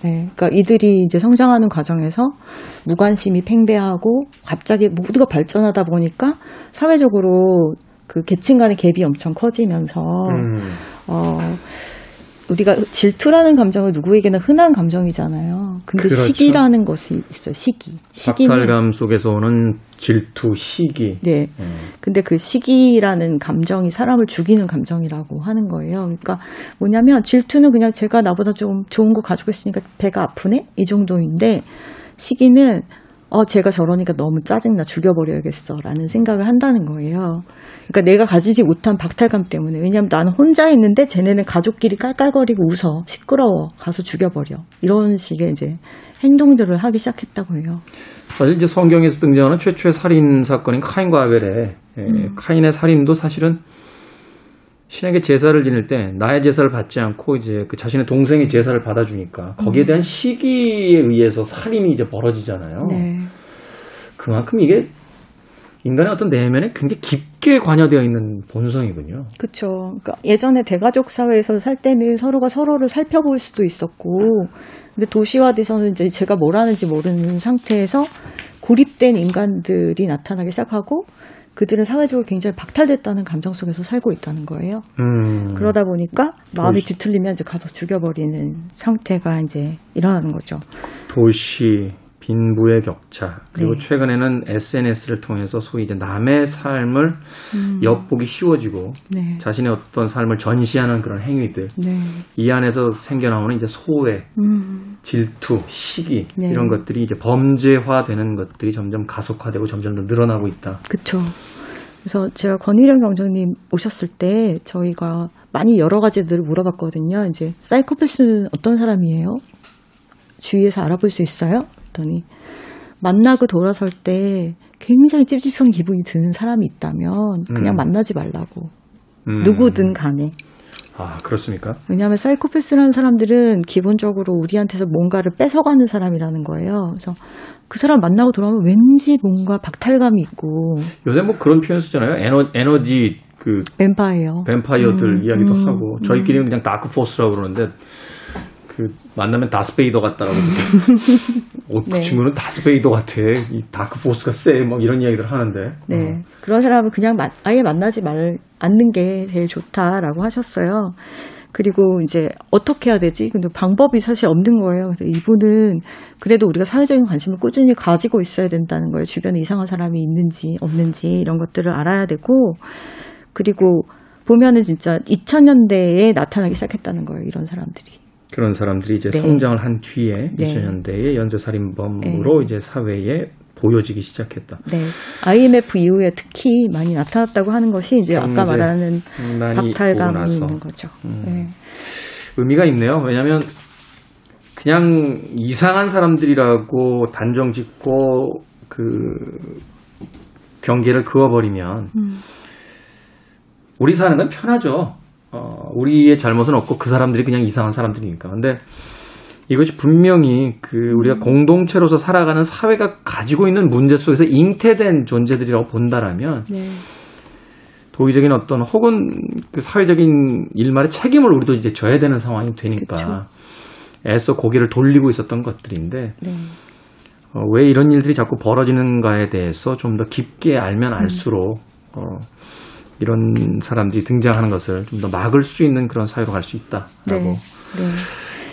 예, 그러니까 이들이 이제 성장하는 과정에서 무관심이 팽배하고 갑자기 모두가 발전하다 보니까 사회적으로 그 계층 간의 갭이 엄청 커지면서 음. 어 우리가 질투라는 감정은 누구에게나 흔한 감정이잖아요. 근데 그렇죠. 시기라는 것이 있어요. 시기. 시기는 박탈감 속에서 오는 질투, 시기. 네. 음. 근데 그 시기라는 감정이 사람을 죽이는 감정이라고 하는 거예요. 그러니까 뭐냐면 질투는 그냥 제가 나보다 좀 좋은 거 가지고 있으니까 배가 아프네? 이 정도인데 시기는 어, 제가 저러니까 너무 짜증나 죽여버려야겠어 라는 생각을 한다는 거예요. 그러니까 내가 가지지 못한 박탈감 때문에. 왜냐면 나는 혼자 있는데 쟤네는 가족끼리 깔깔거리고 웃어. 시끄러워. 가서 죽여버려. 이런 식의 이제 행동들을 하기 시작했다고 해요. 사실 이제 성경에서 등장하는 최초의 살인 사건인 카인과 아벨의 예, 음. 카인의 살인도 사실은 신에게 제사를 지낼 때 나의 제사를 받지 않고 이제 그 자신의 동생의 제사를 받아주니까 거기에 대한 시기에 의해서 살인이 이제 벌어지잖아요. 음. 네. 그만큼 이게 인간의 어떤 내면에 굉장히 깊게 관여되어 있는 본성이군요. 그렇죠. 그러니까 예전에 대가족 사회에서 살 때는 서로가 서로를 살펴볼 수도 있었고, 근데 도시화돼서는 이제 제가 뭘 하는지 모르는 상태에서 고립된 인간들이 나타나기 시작하고, 그들은 사회적으로 굉장히 박탈됐다는 감정 속에서 살고 있다는 거예요. 음. 그러다 보니까 마음이 도시- 뒤틀리면 이제 가서 죽여버리는 상태가 이제 일어나는 거죠. 도시, 빈부의 격차, 그리고 네. 최근에는 SNS를 통해서 소위 이제 남의 삶을 엿보기 쉬워지고 네. 자신의 어떤 삶을 전시하는 그런 행위들, 네. 이 안에서 생겨나오는 이제 소외, 음. 질투, 시기 네. 이런 것들이 이제 범죄화되는 것들이 점점 가속화되고 점점 더 늘어나고 있다. 그쵸. 그래서 제가 권희령 경정님 오셨을 때 저희가 많이 여러 가지들을 물어봤거든요. 이제 사이코패스는 어떤 사람이에요? 주위에서 알아볼 수 있어요? 그랬더니 만나고 돌아설 때 굉장히 찝찝한 기분이 드는 사람이 있다면 그냥 음. 만나지 말라고. 음. 누구든 간에. 아 그렇습니까? 왜냐하면 사이코패스라는 사람들은 기본적으로 우리한테서 뭔가를 뺏어가는 사람이라는 거예요. 그래서 그 사람 만나고 돌아오면 왠지 뭔가 박탈감이 있고 요새 뭐 그런 표현 쓰잖아요. 에너, 에너지 그 뱀파예요. 뱀파이어들 음, 이야기도 음, 하고 저희끼리는 그냥 dark force라고 그러는데 그 만나면 다스베이더 같다라고 어, 그 네. 친구는 다스베이더 같아 이 dark force가 쎄 뭐 이런 이야기들 하는데 네. 어. 그런 사람은 그냥 마- 아예 만나지 말, 않는 게 제일 좋다라고 하셨어요. 그리고 이제 어떻게 해야 되지? 근데 방법이 사실 없는 거예요. 그래서 이분은 그래도 우리가 사회적인 관심을 꾸준히 가지고 있어야 된다는 거예요. 주변에 이상한 사람이 있는지 없는지 이런 것들을 알아야 되고 그리고 보면은 진짜 2000년대에 나타나기 시작했다는 거예요. 이런 사람들이. 그런 사람들이 이제 네. 성장을 한 뒤에 네. 2000년대에 연쇄살인범으로 이제 사회에 보여지기 시작했다. 네. IMF 이후에 특히 많이 나타났다고 하는 것이 이제 아까 말하는 박탈감이 음. 있는 거죠. 네. 의미가 있네요. 왜냐하면 그냥 이상한 사람들이라고 단정 짓고 그 경계를 그어버리면 음. 우리 사는 건 편하죠. 어, 우리의 잘못은 없고 그 사람들이 그냥 이상한 사람들이니까. 근데 이것이 분명히 그 우리가 공동체로서 살아가는 사회가 가지고 있는 문제 속에서 잉태된 존재들이라고 본다라면 네. 도의적인 어떤 혹은 그 사회적인 일말의 책임을 우리도 이제 져야 되는 상황이 되니까 그쵸. 애써 고개를 돌리고 있었던 것들인데 네. 어, 왜 이런 일들이 자꾸 벌어지는가에 대해서 좀 더 깊게 알면 알수록 어, 이런 사람들이 등장하는 것을 좀 더 막을 수 있는 그런 사회로 갈 수 있다라고 네. 네.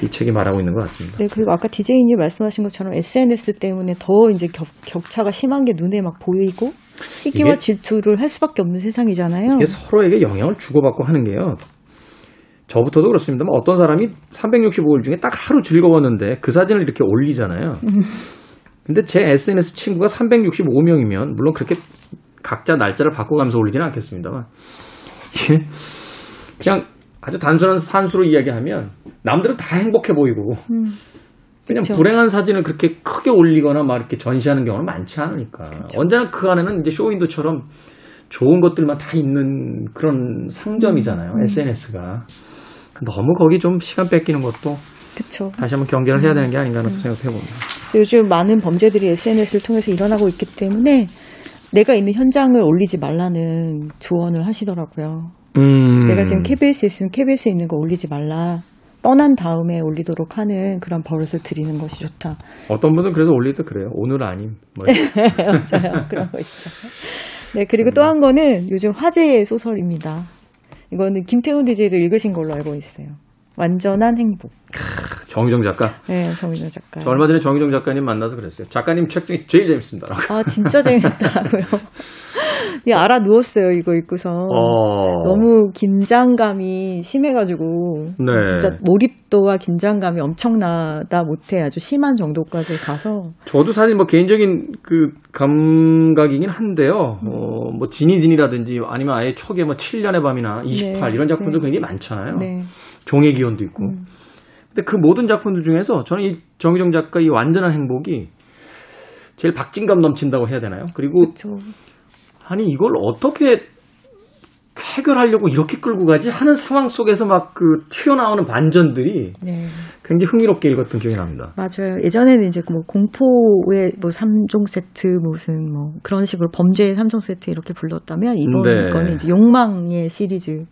이 책이 말하고 있는 것 같습니다. 네, 그리고 아까 디제이님 말씀하신 것처럼 SNS 때문에 더 이제 격, 격차가 심한 게 눈에 막 보이고 시기와 질투를 할 수밖에 없는 세상이잖아요. 이게 서로에게 영향을 주고받고 하는 게요. 저부터도 그렇습니다만 어떤 사람이 365일 중에 딱 하루 즐거웠는데 그 사진을 이렇게 올리잖아요. 근데 제 SNS 친구가 365명이면 물론 그렇게 각자 날짜를 바꿔가면서 올리지는 않겠습니다만 이게 그냥 아주 단순한 산수로 이야기하면 남들은 다 행복해 보이고 음, 그냥 그쵸. 불행한 사진을 그렇게 크게 올리거나 막 이렇게 전시하는 경우는 많지 않으니까 언제나 그 안에는 이제 쇼윈도처럼 좋은 것들만 다 있는 그런 상점이잖아요 음. SNS가 너무 거기 좀 시간 뺏기는 것도 그렇죠. 다시 한번 경계를 해야 되는 게 아닌가 하는 생각해 봅니다. 요즘 많은 범죄들이 SNS를 통해서 일어나고 있기 때문에 내가 있는 현장을 올리지 말라는 조언을 하시더라고요. 음. 내가 지금 KBS에 있으면 KBS에 있는 거 올리지 말라. 떠난 다음에 올리도록 하는 그런 버릇을 들이는 것이 좋다. 어떤 분은 그래서 때 그래요. 오늘 아님. 뭐 맞아요. 그런 거 있죠. 네, 그리고 또한 거는 요즘 화제의 소설입니다. 이거는 김태훈 DJ도 읽으신 걸로 알고 있어요. 완전한 행복. 정희정 작가. 네, 정인호 작가. 저 얼마 전에 정희정 작가님 만나서 그랬어요. 작가님 책 중에 제일 재밌습니다. 아, 진짜 재밌더라고요. 이 알아 누웠어요, 이거 읽고서. 어. 너무 긴장감이 심해가지고. 네. 진짜 몰입도와 긴장감이 엄청나다 못해 아주 심한 정도까지 가서. 저도 사실 뭐 개인적인 그 감각이긴 한데요. 어, 뭐 지니진이라든지 아니면 아예 초기에 뭐 7년의 밤이나 28 네, 이런 작품들 네. 굉장히 많잖아요. 네. 종의 기원도 있고. 음. 근데 그 모든 작품들 중에서 저는 이 정희정 작가 이 완전한 행복이 제일 박진감 넘친다고 해야 되나요? 그리고 그쵸. 아니 이걸 어떻게 해결하려고 이렇게 끌고 가지 하는 상황 속에서 막 그 튀어나오는 반전들이 네. 굉장히 흥미롭게 읽었던 기억이 납니다. 맞아요. 예전에는 이제 뭐 공포의 뭐 3종 세트 무슨 뭐 그런 식으로 범죄의 3종 세트 이렇게 불렀다면 이번 네. 이거는 이제 욕망의 시리즈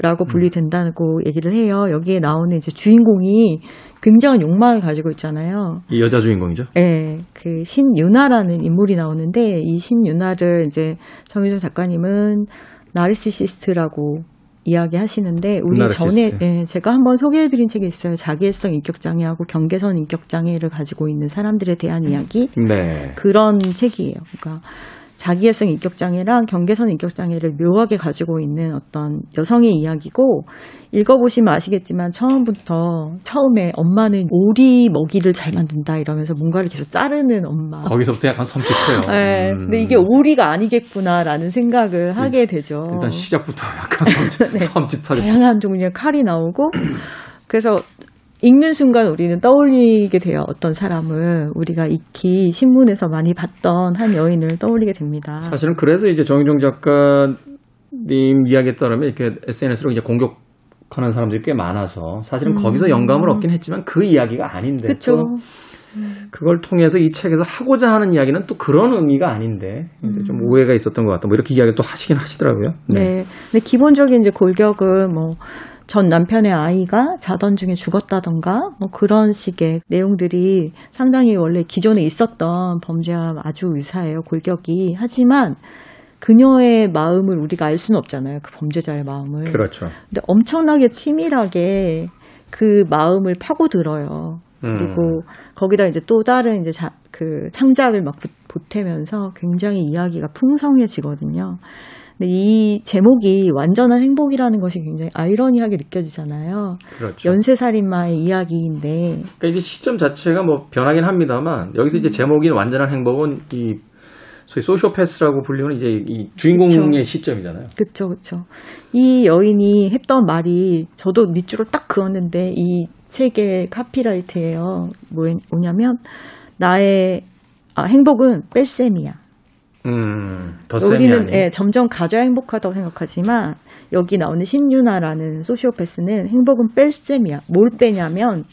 라고 분리된다고 얘기를 해요. 여기에 나오는 이제 주인공이 굉장한 욕망을 가지고 있잖아요. 이 여자 주인공이죠. 예, 그 신유나라는 인물이 나오는데 이 신유나를 이제 정유정 작가님은 나르시시스트라고 이야기하시는데 우리 나르시시스트. 전에 예, 제가 한번 소개해드린 책이 있어요. 자기애성 인격장애하고 경계선 인격장애를 가지고 있는 사람들에 대한 이야기 네. 그런 책이에요. 그러니까 자기애성 인격장애랑 경계선 인격장애를 묘하게 가지고 있는 어떤 여성의 이야기고 읽어보시면 아시겠지만 처음부터 처음에 엄마는 오리 먹이를 잘 만든다 이러면서 뭔가를 계속 자르는 엄마. 거기서부터 약간 섬찟해요. 네, 음. 근데 이게 오리가 아니겠구나라는 생각을 하게 되죠. 일단 시작부터 약간 섬찟, 네. 섬찟하게. 다양한 종류의 칼이 나오고 그래서 읽는 순간 우리는 떠올리게 돼요. 어떤 사람을 우리가 익히 신문에서 많이 봤던 한 여인을 떠올리게 됩니다. 사실은 그래서 이제 정희정 작가님 이야기에 따르면 이렇게 SNS로 이제 공격 하는 사람들이 꽤 많아서 사실은 거기서 영감을 얻긴 했지만 그 이야기가 아닌데. 또 그걸 통해서 이 책에서 하고자 하는 이야기는 또 그런 의미가 아닌데 좀 오해가 있었던 것 같다. 뭐 이렇게 이야기를 또 하시긴 하시더라고요. 네. 근데 기본적인 이제 골격은 뭐 전 남편의 아이가 자던 중에 죽었다던가 뭐 그런 식의 내용들이 상당히 원래 기존에 있었던 범죄와 아주 유사해요. 골격이. 하지만 그녀의 마음을 우리가 알 수는 없잖아요. 그 범죄자의 마음을. 그렇죠. 근데 엄청나게 치밀하게 그 마음을 파고들어요. 음. 그리고 거기다 이제 또 다른 이제 자, 그 창작을 막 보- 보태면서 굉장히 이야기가 풍성해지거든요. 근데 이 제목이 완전한 행복이라는 것이 굉장히 아이러니하게 느껴지잖아요. 그렇죠. 연쇄살인마의 이야기인데, 그러니까 이게 시점 자체가 뭐 변하긴 합니다만 여기서 이제 제목인 완전한 행복은 이 소위 소시오패스라고 불리는 이제 이 주인공의 그쵸. 시점이잖아요. 그쵸, 그쵸. 이 여인이 했던 말이 저도 밑줄을 딱 그었는데 이 책의 카피라이트예요. 뭐, 뭐냐면 나의 아, 행복은 뺄셈이야. 음, 더 우리는. 예, 점점 가져야 행복하다고 생각하지만 여기 나오는 신유나라는 소시오패스는 행복은 뺄 셈이야. 뭘 빼냐면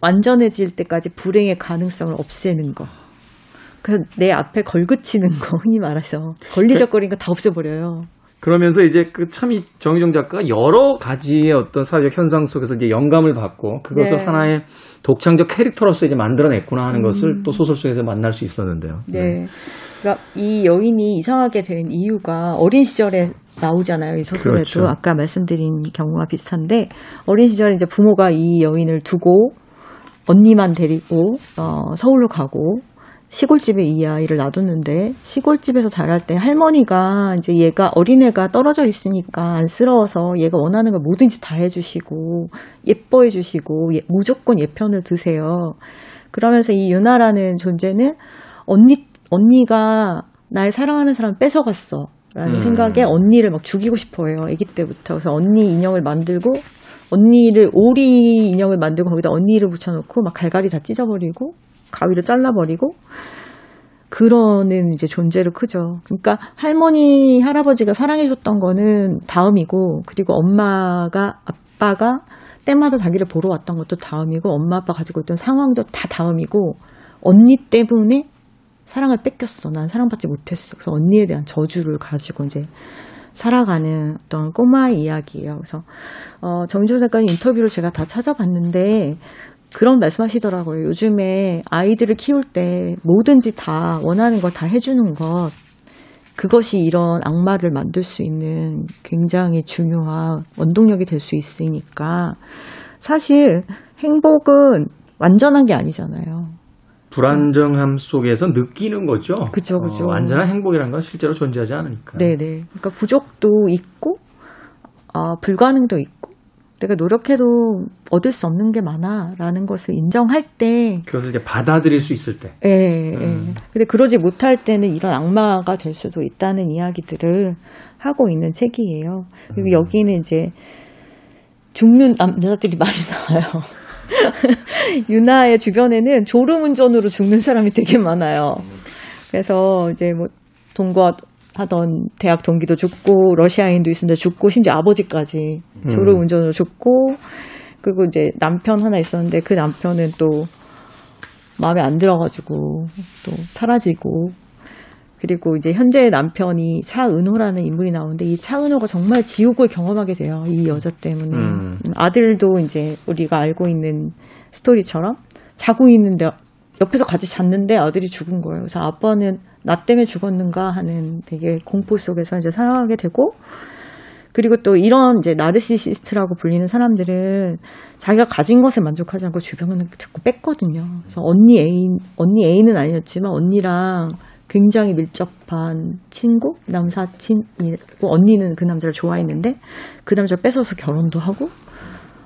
완전해질 때까지 불행의 가능성을 없애는 거. 그내 앞에 걸그치는 거 흔히 말해서 걸리적거리는 거 다 없애버려요. 그러면서 이제 그참이 정희정 작가가 여러 가지의 어떤 사회적 현상 속에서 이제 영감을 받고 그것을 네. 하나의 독창적 캐릭터로서 이제 만들어냈구나 하는 것을 또 소설 속에서 만날 수 있었는데요. 음. 네. 그러니까 이 여인이 이상하게 된 이유가 어린 시절에 나오잖아요. 이 소설에도 그렇죠. 아까 말씀드린 경우와 비슷한데 어린 시절에 이제 부모가 이 여인을 두고 언니만 데리고 어, 서울로 가고 시골집에 이 아이를 놔뒀는데 시골집에서 자랄 때 할머니가 이제 얘가 어린애가 떨어져 있으니까 안쓰러워서 얘가 원하는 걸 뭐든지 다 해주시고 예뻐해 주시고 예- 무조건 얘 편을 드세요. 그러면서 이 유나라는 존재는 언니 언니가 나의 사랑하는 사람 뺏어갔어. 라는 음. 생각에 언니를 막 죽이고 싶어 해요. 아기 때부터. 그래서 언니 인형을 만들고 언니를 오리 인형을 만들고 거기다 언니를 붙여놓고 막 갈갈이 다 찢어버리고 가위를 잘라버리고 그러는 이제 존재로 크죠. 그러니까 할머니 할아버지가 사랑해줬던 거는 다음이고 그리고 엄마가 아빠가 때마다 자기를 보러 왔던 것도 다음이고 엄마 아빠 가지고 있던 상황도 다 다음이고 언니 때문에 사랑을 뺏겼어. 난 사랑받지 못했어. 그래서 언니에 대한 저주를 가지고 이제 살아가는 어떤 꼬마 이야기예요. 그래서 어, 정지호 작가님 인터뷰를 제가 다 찾아봤는데 그런 말씀하시더라고요. 요즘에 아이들을 키울 때 뭐든지 다 원하는 걸 다 해주는 것 그것이 이런 악마를 만들 수 있는 굉장히 중요한 원동력이 될 수 있으니까 사실 행복은 완전한 게 아니잖아요. 불안정함 속에서 느끼는 거죠. 그죠, 그죠. 어, 완전한 행복이라는 건 실제로 존재하지 않으니까. 네네. 그러니까 부족도 있고, 아, 불가능도 있고, 내가 노력해도 얻을 수 없는 게 많아라는 것을 인정할 때, 그것을 이제 받아들일 수 있을 때. 예, 예. 근데 그러지 못할 때는 이런 악마가 될 수도 있다는 이야기들을 하고 있는 책이에요. 그리고 여기는 이제 죽는 남자들이 많이 나와요. 유나의 주변에는 졸음 운전으로 죽는 사람이 되게 많아요. 그래서 이제 뭐 동거 하던 대학 동기도 죽고 러시아인도 있었는데 죽고 심지어 아버지까지 졸음운전으로 죽고 그리고 이제 남편 하나 있었는데 그 남편은 또 마음에 안 들어가지고 또 사라지고 그리고 이제 현재 남편이 차은호라는 인물이 나오는데 이 차은호가 정말 지옥을 경험하게 돼요. 이 여자 때문에. 음. 아들도 이제 우리가 알고 있는 스토리처럼 자고 있는데 옆에서 같이 잤는데 아들이 죽은 거예요. 그래서 아빠는 나 때문에 죽었는가 하는 되게 공포 속에서 이제 살아가게 되고 그리고 또 이런 이제 나르시시스트라고 불리는 사람들은 자기가 가진 것에 만족하지 않고 주변을 자꾸 뺐거든요. 그래서 언니 애인, 언니 애인은 아니었지만 언니랑 굉장히 밀접한 친구, 남사친이고 언니는 그 남자를 좋아했는데 그 남자를 뺏어서 결혼도 하고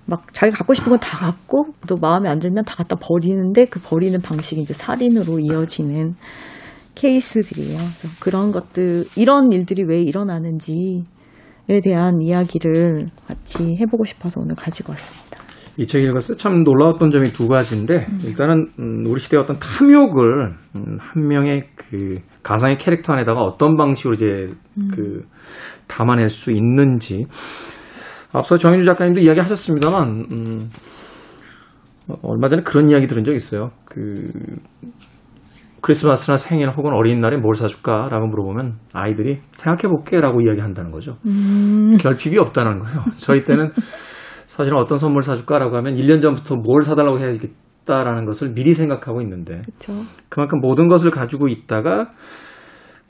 막 자기가 갖고 싶은 건 다 갖고 또 마음에 안 들면 다 갖다 버리는데 그 버리는 방식이 이제 살인으로 이어지는 케이스들이에요. 그래서 그런 것들 이런 일들이 왜 일어나는지에 대한 이야기를 같이 해보고 싶어서 오늘 가지고 왔습니다. 이 책 읽었을 때 참 놀라웠던 점이 두 가지인데 일단은 음, 우리 시대의 어떤 탐욕을 음, 한 명의 그 가상의 캐릭터 안에다가 어떤 방식으로 이제 그 담아낼 수 있는지 앞서 정인주 작가님도 이야기 하셨습니다만 음, 어, 얼마 전에 그런 이야기 들은 적 있어요. 그 크리스마스나 생일 혹은 어린이날에 뭘 사줄까라고 물어보면 아이들이 생각해볼게라고 이야기한다는 거죠. 결핍이 없다는 거예요. 저희 때는 사실은 어떤 선물 사줄까라고 하면 1년 전부터 뭘 사달라고 해야겠다라는 것을 미리 생각하고 있는데 그렇죠. 그만큼 모든 것을 가지고 있다가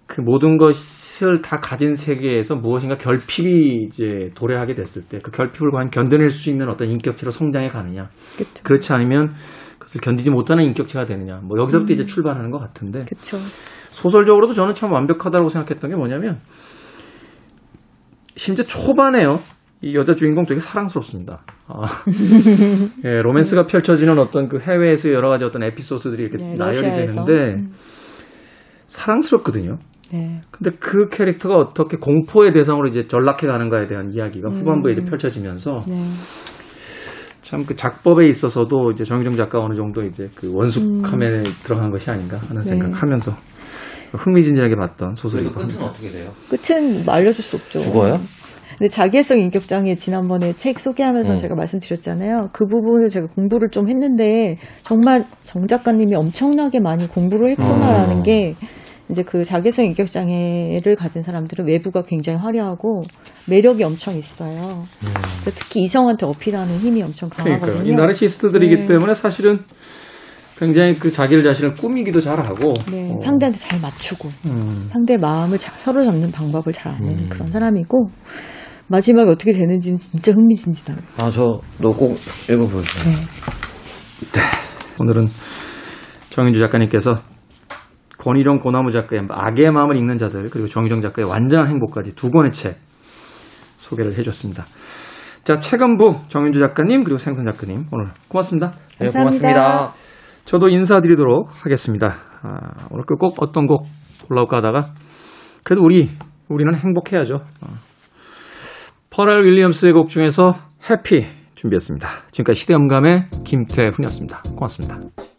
그 모든 것을 다 가진 세계에서 무엇인가 결핍이 이제 도래하게 됐을 때 그 결핍을 과연 견뎌낼 수 있는 어떤 인격체로 성장해 가느냐 그렇죠. 그렇지 않으면 그것을 견디지 못하는 인격체가 되느냐 뭐 여기서부터 이제 출발하는 것 같은데 그렇죠. 소설적으로도 저는 참 완벽하다고 생각했던 게 뭐냐면 심지어 초반에요. 이 여자 주인공 되게 사랑스럽습니다. 아, 예, 로맨스가 펼쳐지는 어떤 그 해외에서 여러 가지 어떤 에피소드들이 이렇게 네, 나열이 러시아에서. 되는데 사랑스럽거든요. 네. 근데 그 캐릭터가 어떻게 공포의 대상으로 이제 전락해 가는가에 대한 이야기가 후반부에 이제 펼쳐지면서 네. 참 그 작법에 있어서도 이제 정유정 작가 어느 정도 이제 그 원숙함에 들어간 것이 아닌가 하는 네. 생각하면서 흥미진진하게 봤던 소설이기도 끝은 합니다. 어떻게 돼요? 끝은 뭐 알려줄 수 없죠. 죽어요? 근데 자기애성 인격장애 지난번에 책 소개하면서 음. 제가 말씀드렸잖아요. 그 부분을 제가 공부를 좀 했는데 정말 정 작가님이 엄청나게 많이 공부를 했구나라는 음. 게 이제 그 자기애성 인격장애를 가진 사람들은 외부가 굉장히 화려하고 매력이 엄청 있어요. 그래서 특히 이성한테 어필하는 힘이 엄청 강하거든요. 그러니까 이 나르시스트들이기 네. 때문에 사실은 굉장히 그 자기를 자신을 꾸미기도 잘하고 네, 어, 상대한테 잘 맞추고 음, 상대 마음을 자- 서로 잡는 방법을 잘 아는 그런 사람이고 마지막에 어떻게 되는지는 진짜 흥미진진합니다. 아, 저, 너꼭 읽어보세요. 네. 오늘은 정인주 작가님께서 권희룡 고나무 작가의 악의 마음을 읽는 자들 그리고 정유정 작가의 완전한 행복까지 두 권의 책 소개를 해줬습니다. 자 책은부 정윤주 작가님 그리고 생선 작가님 오늘 고맙습니다. 네, 감사합니다. 고맙습니다. 저도 인사드리도록 하겠습니다. 아, 오늘 끝곡 어떤 곡 올라올까 하다가 그래도 우리 우리는 행복해야죠. 어. 퍼렐 윌리엄스의 곡 중에서 해피 준비했습니다. 지금까지 시대음감의 김태훈이었습니다. 고맙습니다.